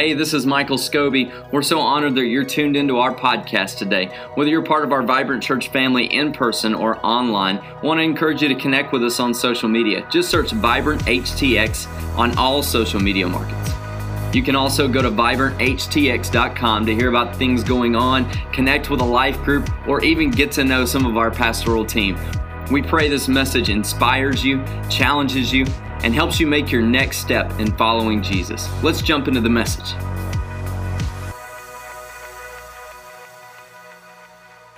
Hey, this is Michael Scobie. We're so honored that you're tuned into our podcast today. Whether you're part of our Vibrant Church family in person or online, I want to encourage you to connect with us on social media. Just search Vibrant HTX on all social media markets. You can also go to vibranthtx.com to hear about things going on, connect with a life group, or even get to know some of our pastoral team. We pray this message inspires you, challenges you, and helps you make your next step in following Jesus. Let's jump into the message.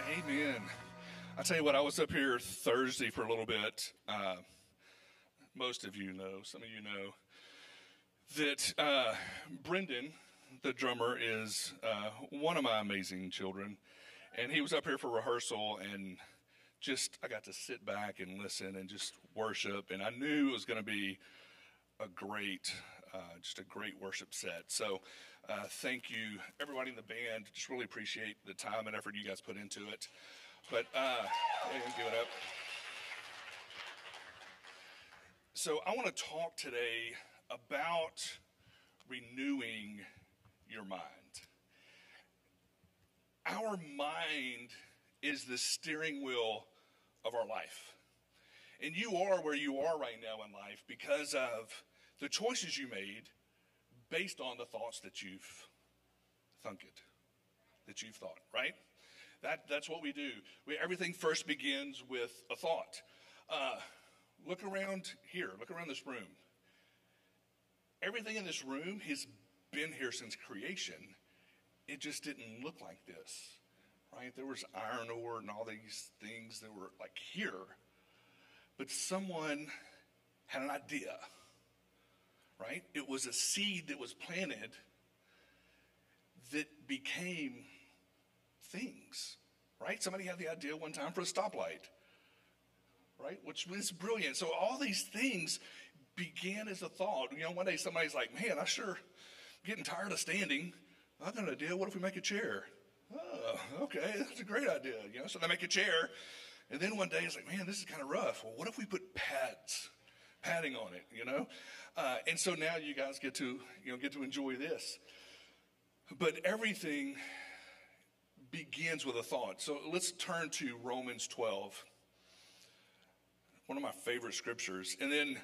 Amen. I tell you what, I was up here Thursday for a little bit. Uh, most of you know, some of you know, that uh, Brendan, the drummer, is uh, one of my amazing children. And he was up here for rehearsal, and just I got to sit back and listen and just worship, and I knew it was going to be a great, uh, just a great worship set. So, uh, thank you, everybody in the band. Just really appreciate the time and effort you guys put into it. But uh, give it up. So, I want to talk today about renewing your mind. Our mind is the steering wheel of our life. And you are where you are right now in life because of the choices you made based on the thoughts that you've thunk it, that you've thought, right? That, that's what we do. We, everything first begins with a thought. Uh, look around here, look around this room. Everything in this room has been here since creation. It just didn't look like this right? There was iron ore and all these things that were like here. But someone had an idea, right? It was a seed that was planted that became things, right? Somebody had the idea one time for a stoplight, right? Which was brilliant. So all these things began as a thought. You know, one day somebody's like, man, I sure getting tired of standing. I got an idea. What if we make a chair? Oh, okay, that's a great idea. You know, so they make a chair, and then one day it's like, man, this is kind of rough. Well, what if we put pads, padding on it? You know, uh, and so now you guys get to you know get to enjoy this. But everything begins with a thought. So let's turn to Romans 12, one of my favorite scriptures, and then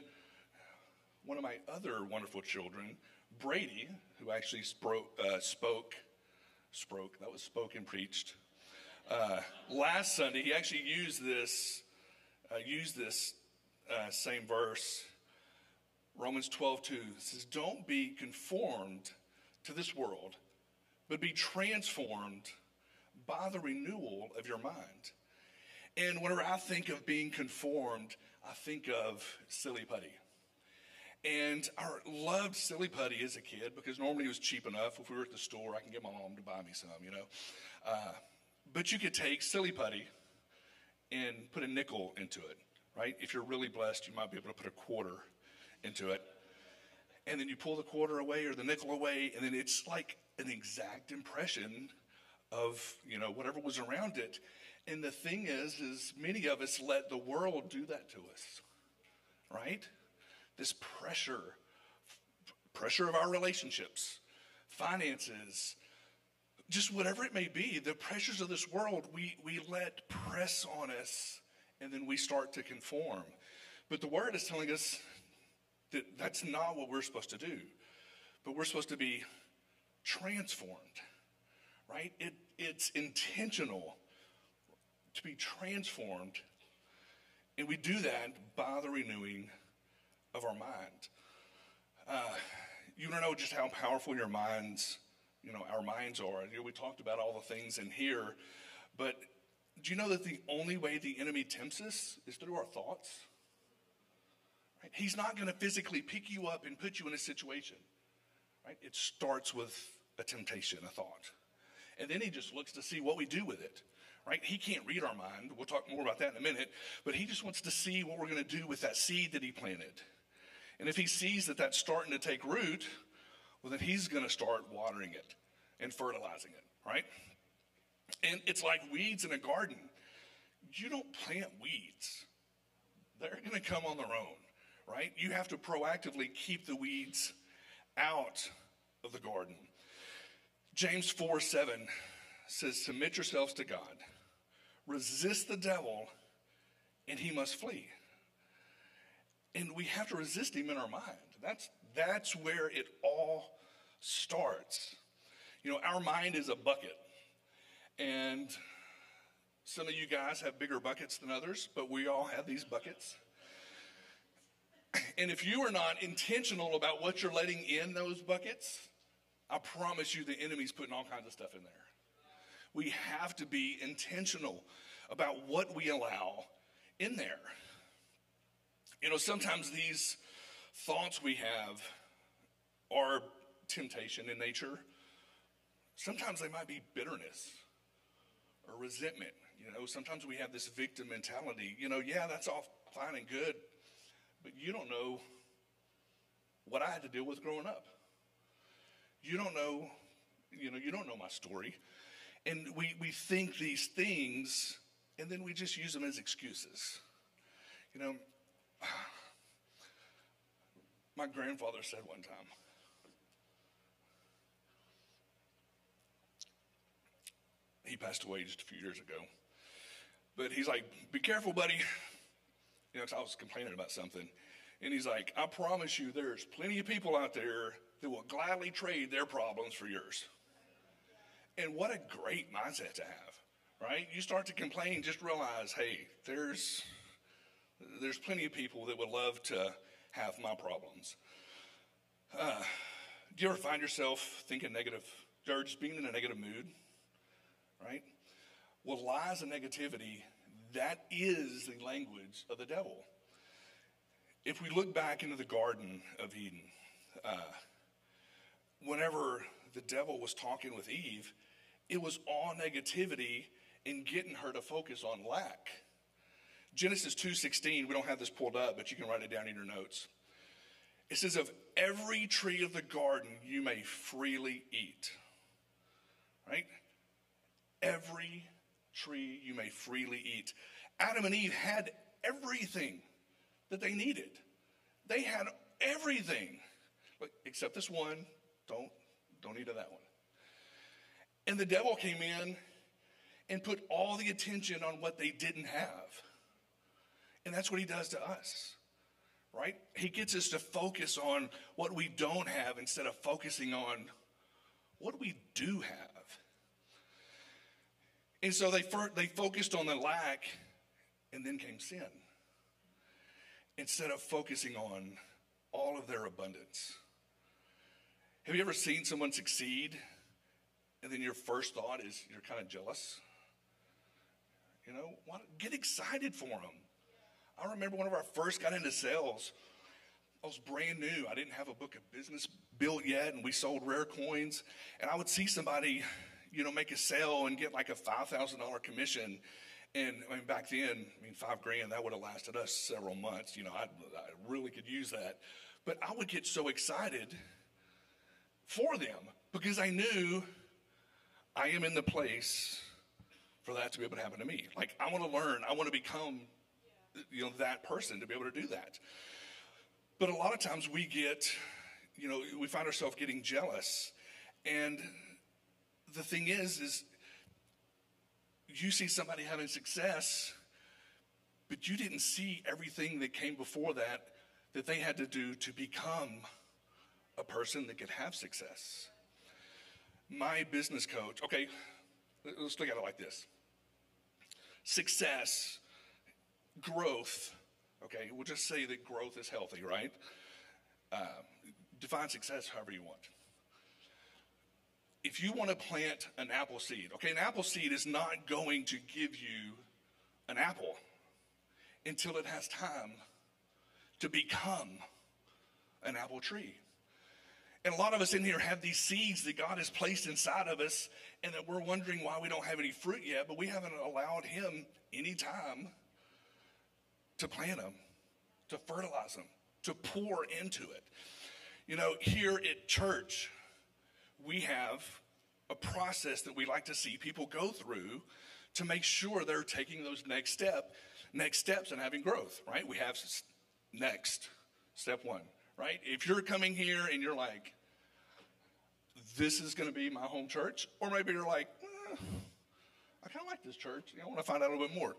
one of my other wonderful children, Brady, who actually spoke, uh, spoke spoke. That was spoken, preached. Uh, last Sunday, he actually used this, uh, used this uh, same verse, Romans 12, 2. It says, Don't be conformed to this world, but be transformed by the renewal of your mind. And whenever I think of being conformed, I think of silly putty. And I loved Silly Putty as a kid because normally it was cheap enough. If we were at the store, I can get my mom to buy me some, you know. Uh, but you could take Silly Putty and put a nickel into it, right? If you're really blessed, you might be able to put a quarter into it. And then you pull the quarter away or the nickel away, and then it's like an exact impression of, you know, whatever was around it. And the thing is, is many of us let the world do that to us, right? This pressure pressure of our relationships, finances, just whatever it may be, the pressures of this world, we, we let press on us and then we start to conform. But the word is telling us that that's not what we're supposed to do, but we're supposed to be transformed, right? It, it's intentional to be transformed. And we do that by the renewing of our mind. Uh, you don't know just how powerful your minds, you know, our minds are. You know, we talked about all the things in here, but do you know that the only way the enemy tempts us is through our thoughts? Right? He's not going to physically pick you up and put you in a situation. Right? It starts with a temptation, a thought. And then he just looks to see what we do with it. Right? He can't read our mind. We'll talk more about that in a minute. But he just wants to see what we're going to do with that seed that he planted. And if he sees that that's starting to take root, well, then he's going to start watering it and fertilizing it, right? And it's like weeds in a garden. You don't plant weeds, they're going to come on their own, right? You have to proactively keep the weeds out of the garden. James 4 7 says, Submit yourselves to God, resist the devil, and he must flee. And we have to resist him in our mind. That's, that's where it all starts. You know, our mind is a bucket. And some of you guys have bigger buckets than others, but we all have these buckets. And if you are not intentional about what you're letting in those buckets, I promise you the enemy's putting all kinds of stuff in there. We have to be intentional about what we allow in there. You know, sometimes these thoughts we have are temptation in nature. Sometimes they might be bitterness or resentment. You know, sometimes we have this victim mentality. You know, yeah, that's all fine and good, but you don't know what I had to deal with growing up. You don't know, you know, you don't know my story. And we, we think these things and then we just use them as excuses. You know, my grandfather said one time, he passed away just a few years ago. But he's like, be careful, buddy. You know, cause I was complaining about something. And he's like, I promise you, there's plenty of people out there that will gladly trade their problems for yours. And what a great mindset to have, right? You start to complain, just realize, hey, there's there's plenty of people that would love to have my problems. Uh, do you ever find yourself thinking negative, or just being in a negative mood? Right? Well, lies and negativity, that is the language of the devil. If we look back into the Garden of Eden, uh, whenever the devil was talking with Eve, it was all negativity in getting her to focus on lack. Genesis 2:16, we don't have this pulled up, but you can write it down in your notes. It says of every tree of the garden you may freely eat. Right? Every tree you may freely eat. Adam and Eve had everything that they needed. They had everything. Except this one don't, don't eat of that one. And the devil came in and put all the attention on what they didn't have. And that's what he does to us, right? He gets us to focus on what we don't have instead of focusing on what we do have. And so they, they focused on the lack, and then came sin, instead of focusing on all of their abundance. Have you ever seen someone succeed and then your first thought is you're kind of jealous? You know, get excited for them. I remember whenever I first got into sales, I was brand new. I didn't have a book of business built yet, and we sold rare coins. And I would see somebody, you know, make a sale and get like a $5,000 commission. And I mean, back then, I mean, five grand, that would have lasted us several months. You know, I, I really could use that. But I would get so excited for them because I knew I am in the place for that to be able to happen to me. Like I want to learn, I want to become you know that person to be able to do that. But a lot of times we get you know we find ourselves getting jealous and the thing is is you see somebody having success but you didn't see everything that came before that that they had to do to become a person that could have success. My business coach, okay, let's look at it like this success, growth, okay, we'll just say that growth is healthy, right? Uh, define success however you want. If you want to plant an apple seed, okay, an apple seed is not going to give you an apple until it has time to become an apple tree. And a lot of us in here have these seeds that God has placed inside of us, and that we're wondering why we don't have any fruit yet, but we haven't allowed Him any time to plant them, to fertilize them, to pour into it. You know, here at church, we have a process that we like to see people go through to make sure they're taking those next step, next steps and having growth, right? We have next step one right? If you're coming here and you're like, this is going to be my home church. Or maybe you're like, eh, I kind of like this church. I want to find out a little bit more.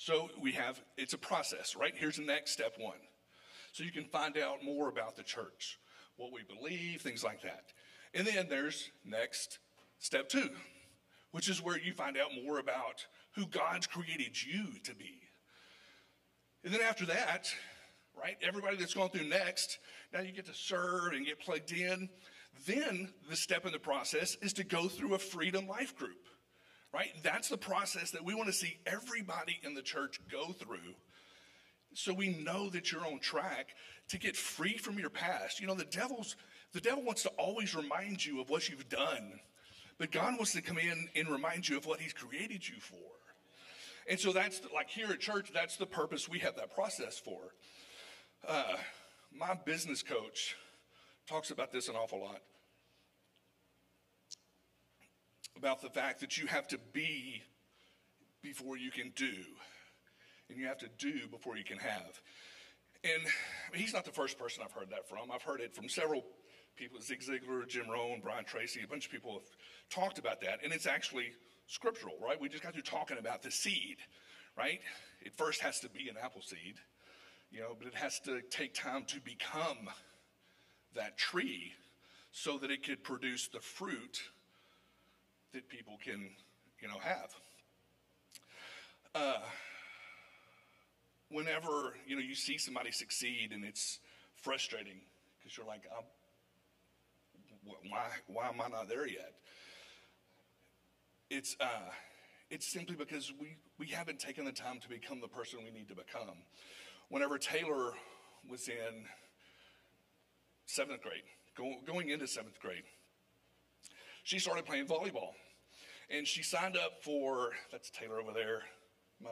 So we have, it's a process, right? Here's the next step one. So you can find out more about the church, what we believe, things like that. And then there's next step two, which is where you find out more about who God's created you to be. And then after that, right, everybody that's gone through next, now you get to serve and get plugged in. Then the step in the process is to go through a freedom life group, right? That's the process that we want to see everybody in the church go through so we know that you're on track to get free from your past. You know, the devil's the devil wants to always remind you of what you've done, but God wants to come in and remind you of what he's created you for. And so that's like here at church, that's the purpose we have that process for. Uh, my business coach talks about this an awful lot about the fact that you have to be before you can do, and you have to do before you can have. And he's not the first person I've heard that from. I've heard it from several people, Zig Ziglar, Jim Rohn, Brian Tracy, a bunch of people have talked about that, and it's actually scriptural, right? We just got through talking about the seed, right? It first has to be an apple seed, you know, but it has to take time to become that tree so that it could produce the fruit that people can, you know, have. Uh, whenever you know you see somebody succeed and it's frustrating because you're like, why why am I not there yet? It's uh, it's simply because we we haven't taken the time to become the person we need to become. Whenever Taylor was in seventh grade, go, going into seventh grade, she started playing volleyball. And she signed up for, that's Taylor over there, my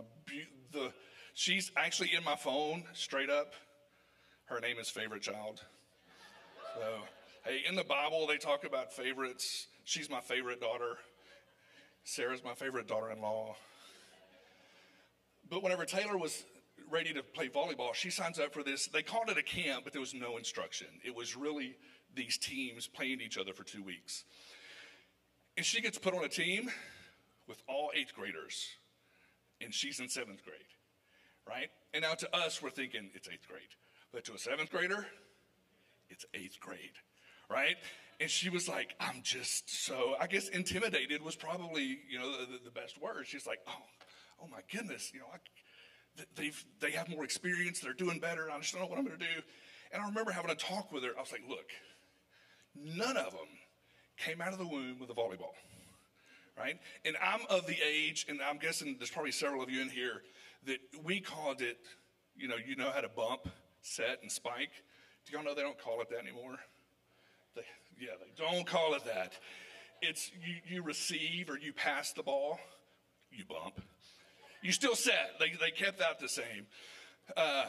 the she's actually in my phone straight up. Her name is favorite child. So, hey, in the Bible they talk about favorites. She's my favorite daughter. Sarah's my favorite daughter-in-law. But whenever Taylor was ready to play volleyball, she signs up for this. They called it a camp, but there was no instruction. It was really these teams playing each other for two weeks. And she gets put on a team with all eighth graders, and she's in seventh grade, right? And now to us, we're thinking it's eighth grade. But to a seventh grader, it's eighth grade, right? And she was like, I'm just so, I guess intimidated was probably, you know, the, the best word. She's like, oh, oh my goodness, you know, I, they've, they have more experience, they're doing better, I just don't know what I'm going to do. And I remember having a talk with her. I was like, look, none of them came out of the womb with a volleyball, right? And I'm of the age, and I'm guessing there's probably several of you in here that we called it, you know, you know how to bump, set, and spike. Do y'all know they don't call it that anymore? They, yeah, they don't call it that. It's you, you receive or you pass the ball, you bump. You still set. They, they kept that the same. Uh,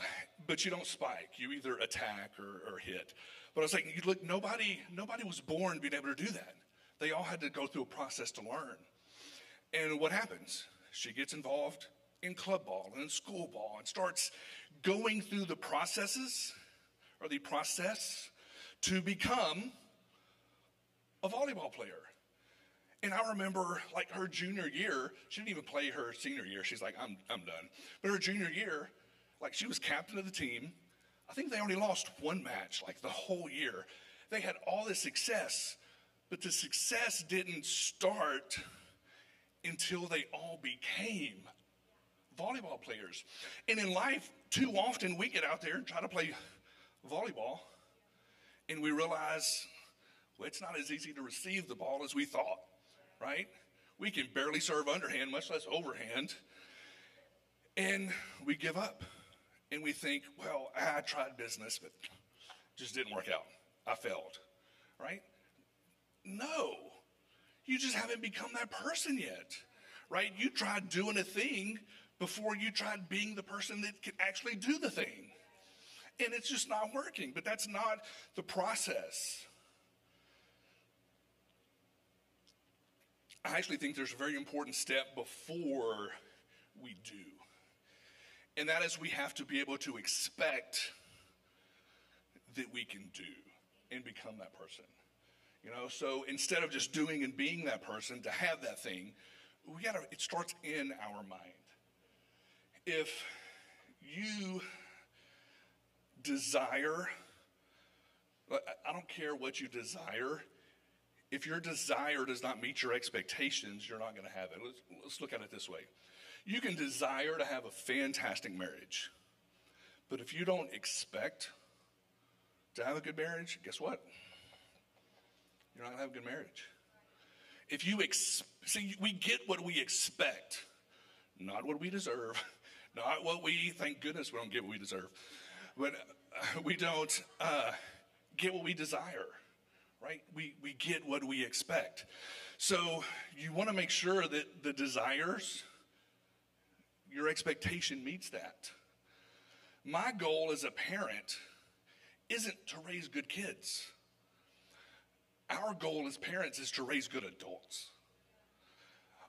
but you don't spike. You either attack or, or hit. But I was like, look, nobody, nobody was born being able to do that. They all had to go through a process to learn. And what happens? She gets involved in club ball and in school ball and starts going through the processes or the process to become a volleyball player. And I remember like her junior year, she didn't even play her senior year. She's like, I'm, I'm done. But her junior year, like she was captain of the team. I think they only lost one match like the whole year. They had all this success, but the success didn't start until they all became volleyball players. And in life, too often we get out there and try to play volleyball, and we realize, well, it's not as easy to receive the ball as we thought, right? We can barely serve underhand, much less overhand, and we give up and we think, well, I tried business, but just didn't work out. I failed, right? No, you just haven't become that person yet, right? You tried doing a thing before you tried being the person that can actually do the thing. And it's just not working, but that's not the process. I actually think there's a very important step before we do and that is we have to be able to expect that we can do and become that person. You know, so instead of just doing and being that person to have that thing, we gotta, it starts in our mind. If you desire, I don't care what you desire. If your desire does not meet your expectations, you're not going to have it. Let's, let's look at it this way. You can desire to have a fantastic marriage, but if you don't expect to have a good marriage, guess what? You're not to have a good marriage. If you ex- see, we get what we expect, not what we deserve, not what we, thank goodness we don't get what we deserve, but uh, we don't uh, get what we desire, right? We, we get what we expect. So you want to make sure that the desires, your expectation meets that. My goal as a parent isn't to raise good kids. Our goal as parents is to raise good adults.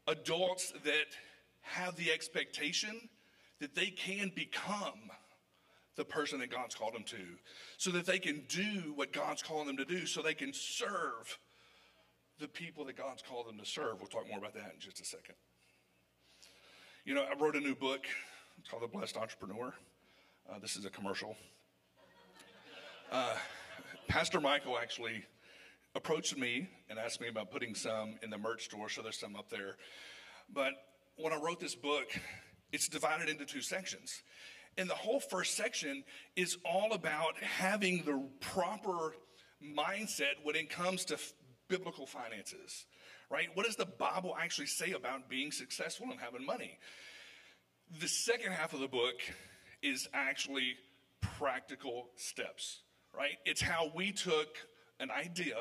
Adults that have the expectation that they can become the person that God's called them to, so that they can do what God's calling them to do, so they can serve the people that God's called them to serve. We'll talk more about that in just a second. You know, I wrote a new book. It's called The Blessed Entrepreneur. Uh, this is a commercial. Uh, Pastor Michael actually approached me and asked me about putting some in the merch store, so there's some up there. But when I wrote this book, it's divided into two sections. And the whole first section is all about having the proper mindset when it comes to biblical finances, right? What does the Bible actually say about being successful and having money? The second half of the book is actually practical steps, right? It's how we took an idea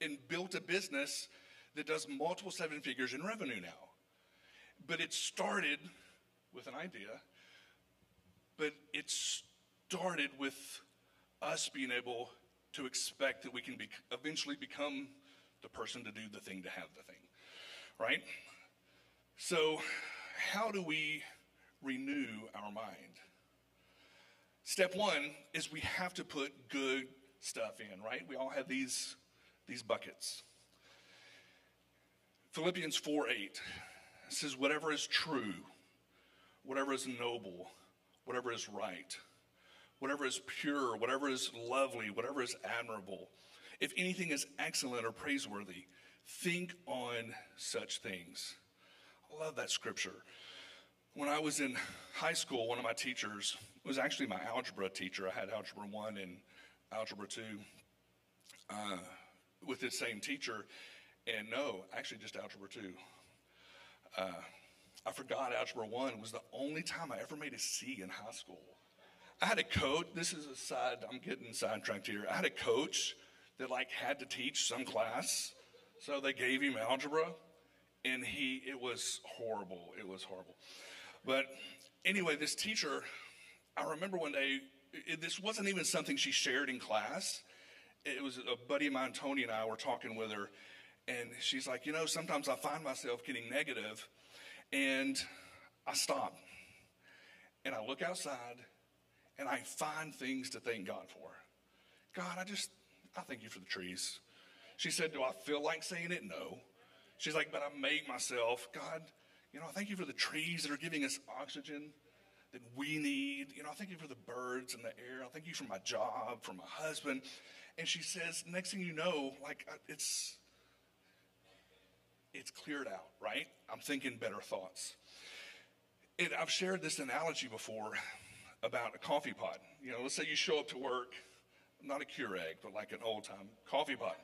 and built a business that does multiple seven figures in revenue now. But it started with an idea, but it started with us being able to expect that we can be, eventually become the person to do the thing to have the thing, right? So, how do we renew our mind? Step one is we have to put good stuff in, right? We all have these, these buckets. Philippians 4 8 says, Whatever is true, whatever is noble, whatever is right, whatever is pure, whatever is lovely, whatever is admirable, if anything is excellent or praiseworthy, think on such things. I love that scripture. When I was in high school, one of my teachers was actually my algebra teacher. I had algebra one and algebra two uh, with this same teacher. And no, actually, just algebra two. Uh, I forgot Algebra 1 was the only time I ever made a C in high school. I had a coach, this is a side, I'm getting sidetracked here. I had a coach that like had to teach some class. So they gave him algebra and he, it was horrible. It was horrible. But anyway, this teacher, I remember one day, it, this wasn't even something she shared in class. It was a buddy of mine, Tony, and I were talking with her, and she's like, You know, sometimes I find myself getting negative and I stop and I look outside and I find things to thank God for. God, I just, I thank you for the trees. She said, Do I feel like saying it? No. She's like, But I make myself, God, you know, I thank you for the trees that are giving us oxygen that we need. You know, I thank you for the birds and the air. I thank you for my job, for my husband. And she says, next thing you know, like it's it's cleared out, right? I'm thinking better thoughts. And I've shared this analogy before about a coffee pot. You know, let's say you show up to work, not a Keurig, but like an old time coffee pot.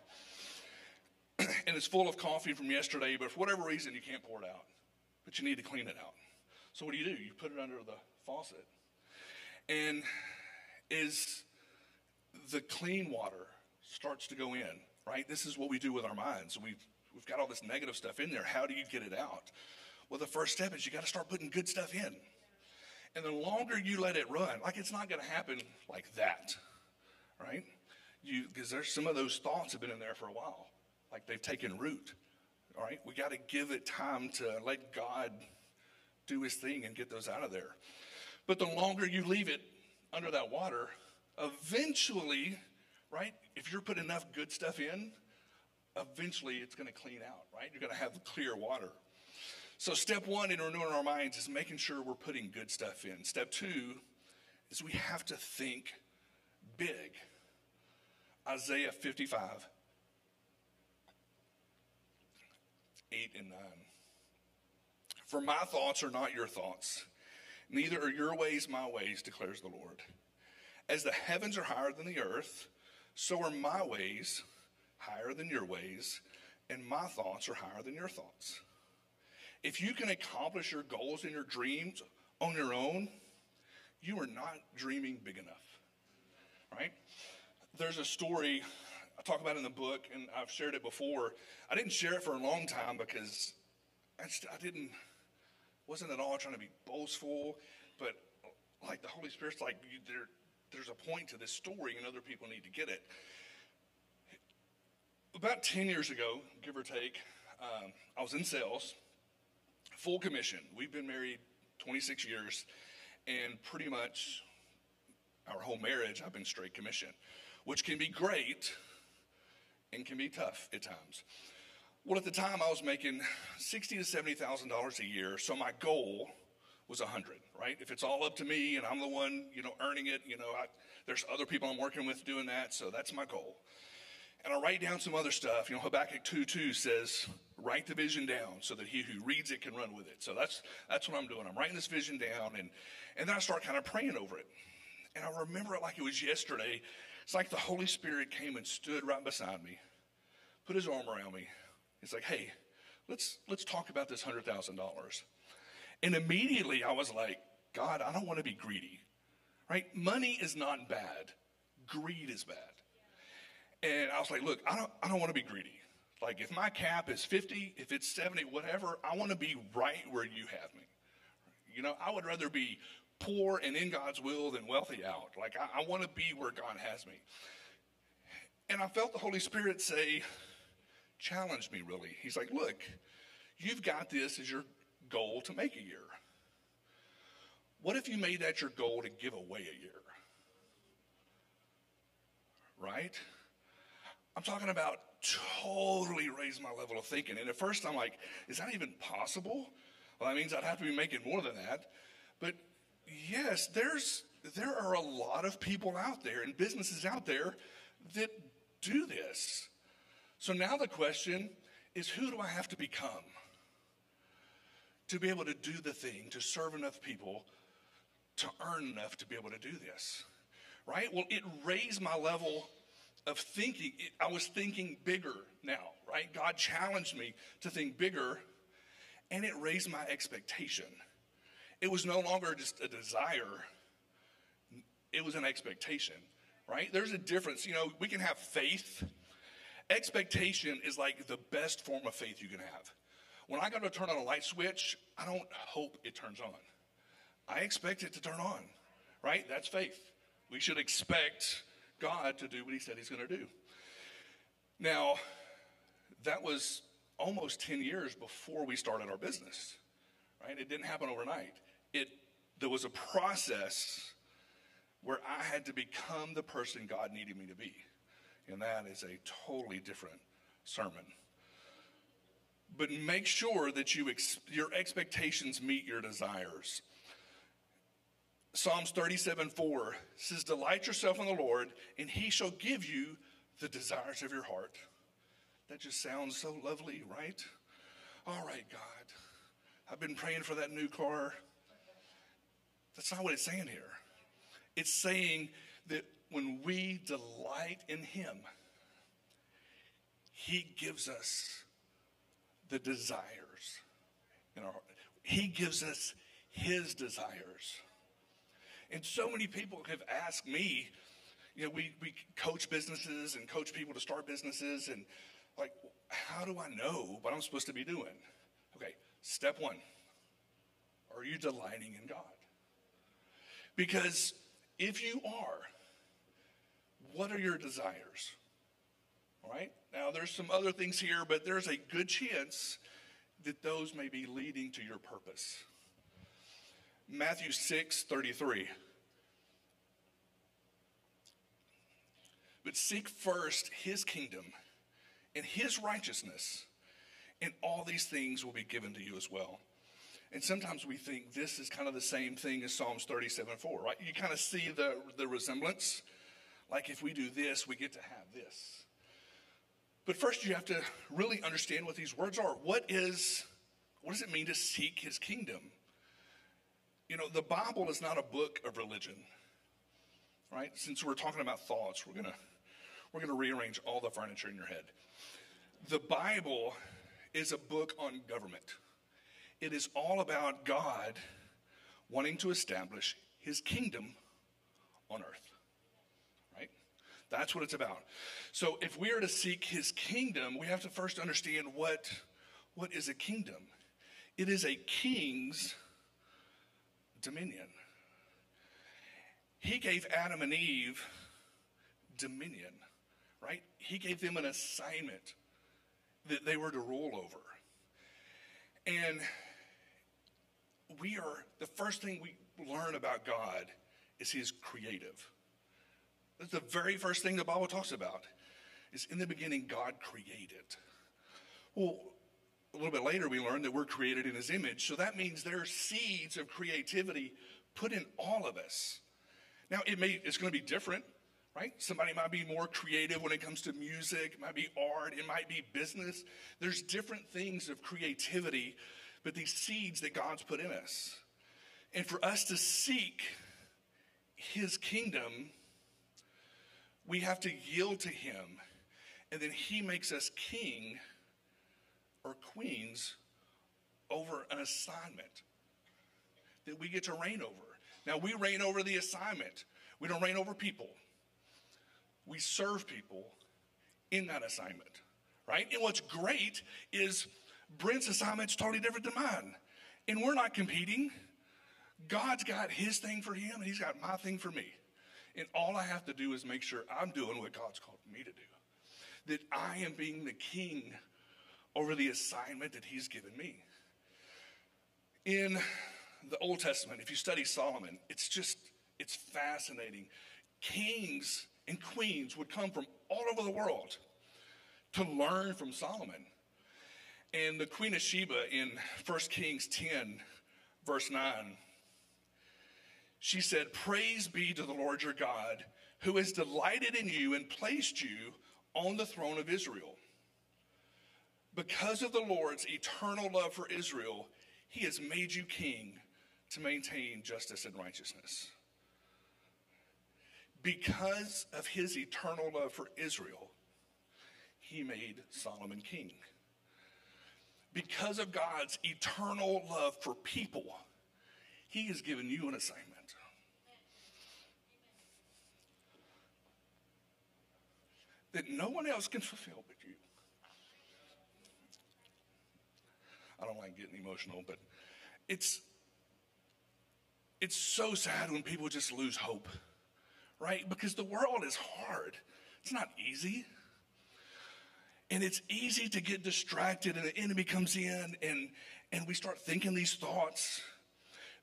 and it's full of coffee from yesterday, but for whatever reason, you can't pour it out. But you need to clean it out. So what do you do? You put it under the faucet. And as the clean water starts to go in, right? This is what we do with our minds. We've, we've got all this negative stuff in there. How do you get it out? Well, the first step is you got to start putting good stuff in. And the longer you let it run, like it's not going to happen like that, right? You because there's some of those thoughts have been in there for a while, like they've taken root. All right, we got to give it time to let God do His thing and get those out of there. But the longer you leave it under that water, eventually right? If you're putting enough good stuff in, eventually it's going to clean out, right? You're going to have clear water. So, step one in renewing our minds is making sure we're putting good stuff in. Step two is we have to think big. Isaiah 55, 8 and 9. For my thoughts are not your thoughts, neither are your ways my ways, declares the Lord. As the heavens are higher than the earth, so are my ways higher than your ways, and my thoughts are higher than your thoughts. If you can accomplish your goals and your dreams on your own, you are not dreaming big enough, right? There's a story I talk about in the book, and I've shared it before. I didn't share it for a long time because I, just, I didn't, wasn't at all trying to be boastful, but like the Holy Spirit's like, you, there, there's a point to this story, and other people need to get it. About 10 years ago, give or take, um, I was in sales, full commission. We've been married 26 years, and pretty much our whole marriage, I've been straight commission, which can be great and can be tough at times. Well, at the time, I was making sixty to seventy thousand dollars a year, so my goal was a hundred. Right? If it's all up to me and I'm the one, you know, earning it, you know, I, there's other people I'm working with doing that, so that's my goal. And I write down some other stuff. You know, Habakkuk 2 2 says, write the vision down so that he who reads it can run with it. So that's that's what I'm doing. I'm writing this vision down and and then I start kind of praying over it. And I remember it like it was yesterday. It's like the Holy Spirit came and stood right beside me, put his arm around me. He's like, hey, let's let's talk about this hundred thousand dollars. And immediately I was like, God, I don't want to be greedy. Right? Money is not bad. Greed is bad. And I was like, look, I don't I don't want to be greedy. Like if my cap is 50, if it's 70, whatever, I want to be right where you have me. You know, I would rather be poor and in God's will than wealthy out. Like, I, I want to be where God has me. And I felt the Holy Spirit say, challenge me really. He's like, look, you've got this as your goal to make a year. What if you made that your goal to give away a year? Right? I'm talking about totally raise my level of thinking. And at first I'm like, is that even possible? Well, that means I'd have to be making more than that. But yes, there's there are a lot of people out there and businesses out there that do this. So now the question is who do I have to become to be able to do the thing, to serve enough people, to earn enough to be able to do this? Right? Well, it raised my level of thinking. I was thinking bigger now, right? God challenged me to think bigger, and it raised my expectation. It was no longer just a desire, it was an expectation, right? There's a difference. You know, we can have faith. Expectation is like the best form of faith you can have. When I go to turn on a light switch, I don't hope it turns on. I expect it to turn on, right? That's faith. We should expect God to do what He said He's going to do. Now, that was almost 10 years before we started our business, right? It didn't happen overnight it there was a process where I had to become the person God needed me to be. And that is a totally different sermon. But make sure that you ex- your expectations meet your desires. Psalms 37 4 says, Delight yourself in the Lord, and he shall give you the desires of your heart. That just sounds so lovely, right? All right, God. I've been praying for that new car. That's not what it's saying here. It's saying that when we delight in Him, He gives us the desires in our He gives us His desires. And so many people have asked me, you know, we, we coach businesses and coach people to start businesses, and like, how do I know what I'm supposed to be doing? Okay, step one are you delighting in God? Because if you are, what are your desires? All right? Now, there's some other things here, but there's a good chance that those may be leading to your purpose. Matthew 6 33. But seek first his kingdom and his righteousness, and all these things will be given to you as well. And sometimes we think this is kind of the same thing as Psalms 37 4, right? You kind of see the, the resemblance. Like if we do this, we get to have this. But first, you have to really understand what these words are. What is, what does it mean to seek his kingdom? You know, the Bible is not a book of religion, right? Since we're talking about thoughts, we're gonna we're gonna rearrange all the furniture in your head. The Bible is a book on government. It is all about God wanting to establish his kingdom on earth. Right? That's what it's about. So if we are to seek his kingdom, we have to first understand what, what is a kingdom. It is a king's dominion. He gave Adam and Eve dominion, right? He gave them an assignment that they were to rule over. And we are, the first thing we learn about God is He's creative. That's the very first thing the Bible talks about. Is in the beginning, God created. Well, a little bit later, we learn that we're created in His image. So that means there are seeds of creativity put in all of us. Now, it may, it's going to be different right? Somebody might be more creative when it comes to music, it might be art, it might be business. There's different things of creativity, but these seeds that God's put in us. And for us to seek his kingdom, we have to yield to him. And then he makes us king or queens over an assignment that we get to reign over. Now, we reign over the assignment, we don't reign over people we serve people in that assignment, right? And what's great is Brent's assignment's totally different than mine. And we're not competing. God's got his thing for him, and he's got my thing for me. And all I have to do is make sure I'm doing what God's called me to do. That I am being the king over the assignment that he's given me. In the Old Testament, if you study Solomon, it's just, it's fascinating. Kings and queens would come from all over the world to learn from Solomon. And the Queen of Sheba in 1 Kings 10, verse 9, she said, Praise be to the Lord your God, who has delighted in you and placed you on the throne of Israel. Because of the Lord's eternal love for Israel, he has made you king to maintain justice and righteousness because of his eternal love for Israel, he made Solomon king. Because of God's eternal love for people, he has given you an assignment. That no one else can fulfill but you. I don't like getting emotional, but it's it's so sad when people just lose hope right? Because the world is hard, it's not easy. And it's easy to get distracted, and the enemy comes in, and, and we start thinking these thoughts.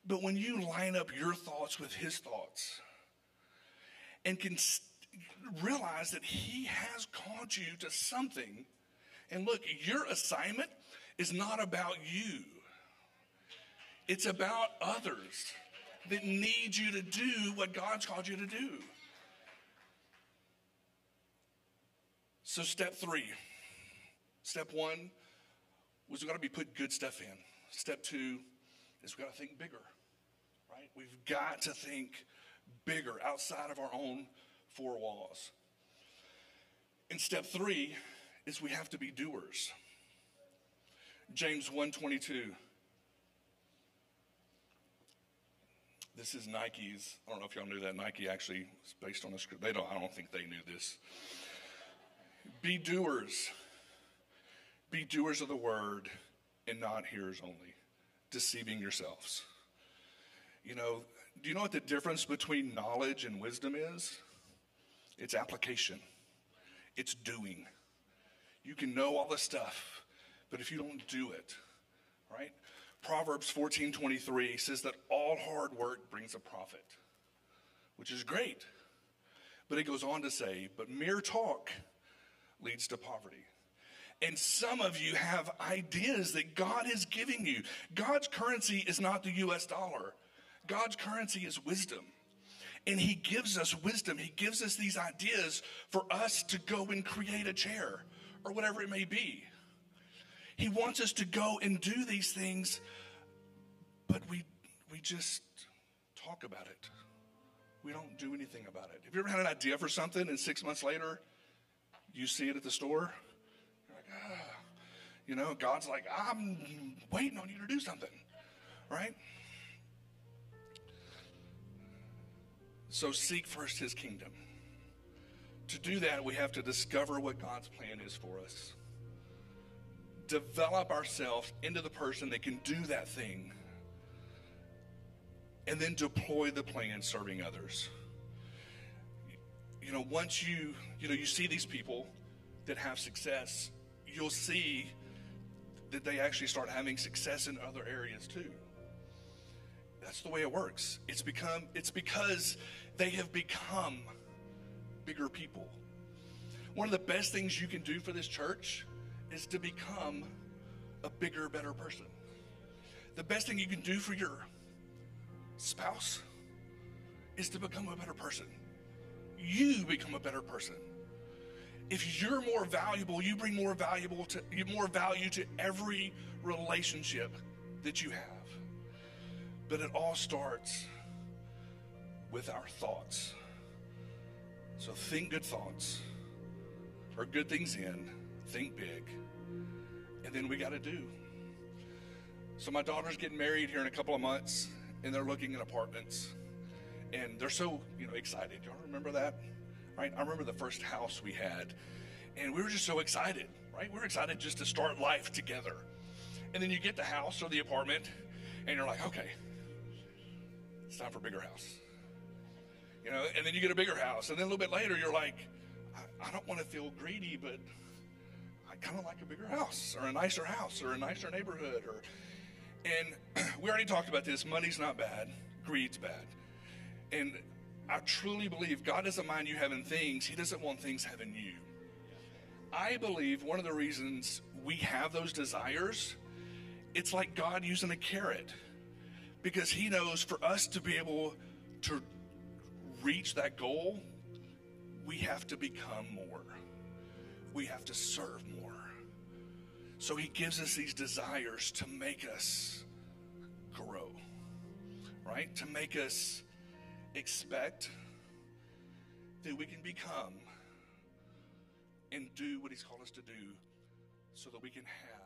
But when you line up your thoughts with his thoughts and can realize that he has called you to something, and look, your assignment is not about you, it's about others that need you to do what God's called you to do. So, step three. Step one was we've got to be put good stuff in. Step two is we've got to think bigger, right? We've got to think bigger outside of our own four walls. And step three is we have to be doers. James 122 This is Nike's. I don't know if y'all knew that Nike actually is based on a script. They don't. I don't think they knew this. Be doers. Be doers of the word and not hearers only, deceiving yourselves. You know, do you know what the difference between knowledge and wisdom is? It's application. It's doing. You can know all the stuff, but if you don't do it, right? Proverbs 14:23 says that all hard work brings a profit, which is great. But it goes on to say, but mere talk leads to poverty. And some of you have ideas that God is giving you. God's currency is not the US dollar, God's currency is wisdom. And He gives us wisdom. He gives us these ideas for us to go and create a chair or whatever it may be. He wants us to go and do these things, but we, we just talk about it. We don't do anything about it. Have you ever had an idea for something and six months later you see it at the store? You know, God's like, I'm waiting on you to do something, right? So seek first his kingdom. To do that, we have to discover what God's plan is for us. Develop ourselves into the person that can do that thing. And then deploy the plan serving others. You know, once you, you know, you see these people that have success, you'll see that they actually start having success in other areas too. That's the way it works. It's become it's because they have become bigger people. One of the best things you can do for this church is to become a bigger, better person. The best thing you can do for your spouse is to become a better person. You become a better person. If you're more valuable, you bring more valuable to more value to every relationship that you have. But it all starts with our thoughts. So think good thoughts or good things in, think big. And then we got to do. So my daughter's getting married here in a couple of months and they're looking at apartments. And they're so, you know, excited. Y'all remember that? Right? I remember the first house we had and we were just so excited, right? We were excited just to start life together. And then you get the house or the apartment and you're like, okay, it's time for a bigger house. You know, and then you get a bigger house. And then a little bit later, you're like, I, I don't want to feel greedy, but I kind of like a bigger house or a nicer house or a nicer neighborhood. Or, and we already talked about this. Money's not bad. Greed's bad. And I truly believe God doesn't mind you having things. He doesn't want things having you. I believe one of the reasons we have those desires, it's like God using a carrot because he knows for us to be able to reach that goal, we have to become more. We have to serve more. So he gives us these desires to make us grow, right? To make us expect that we can become and do what he's called us to do so that we can have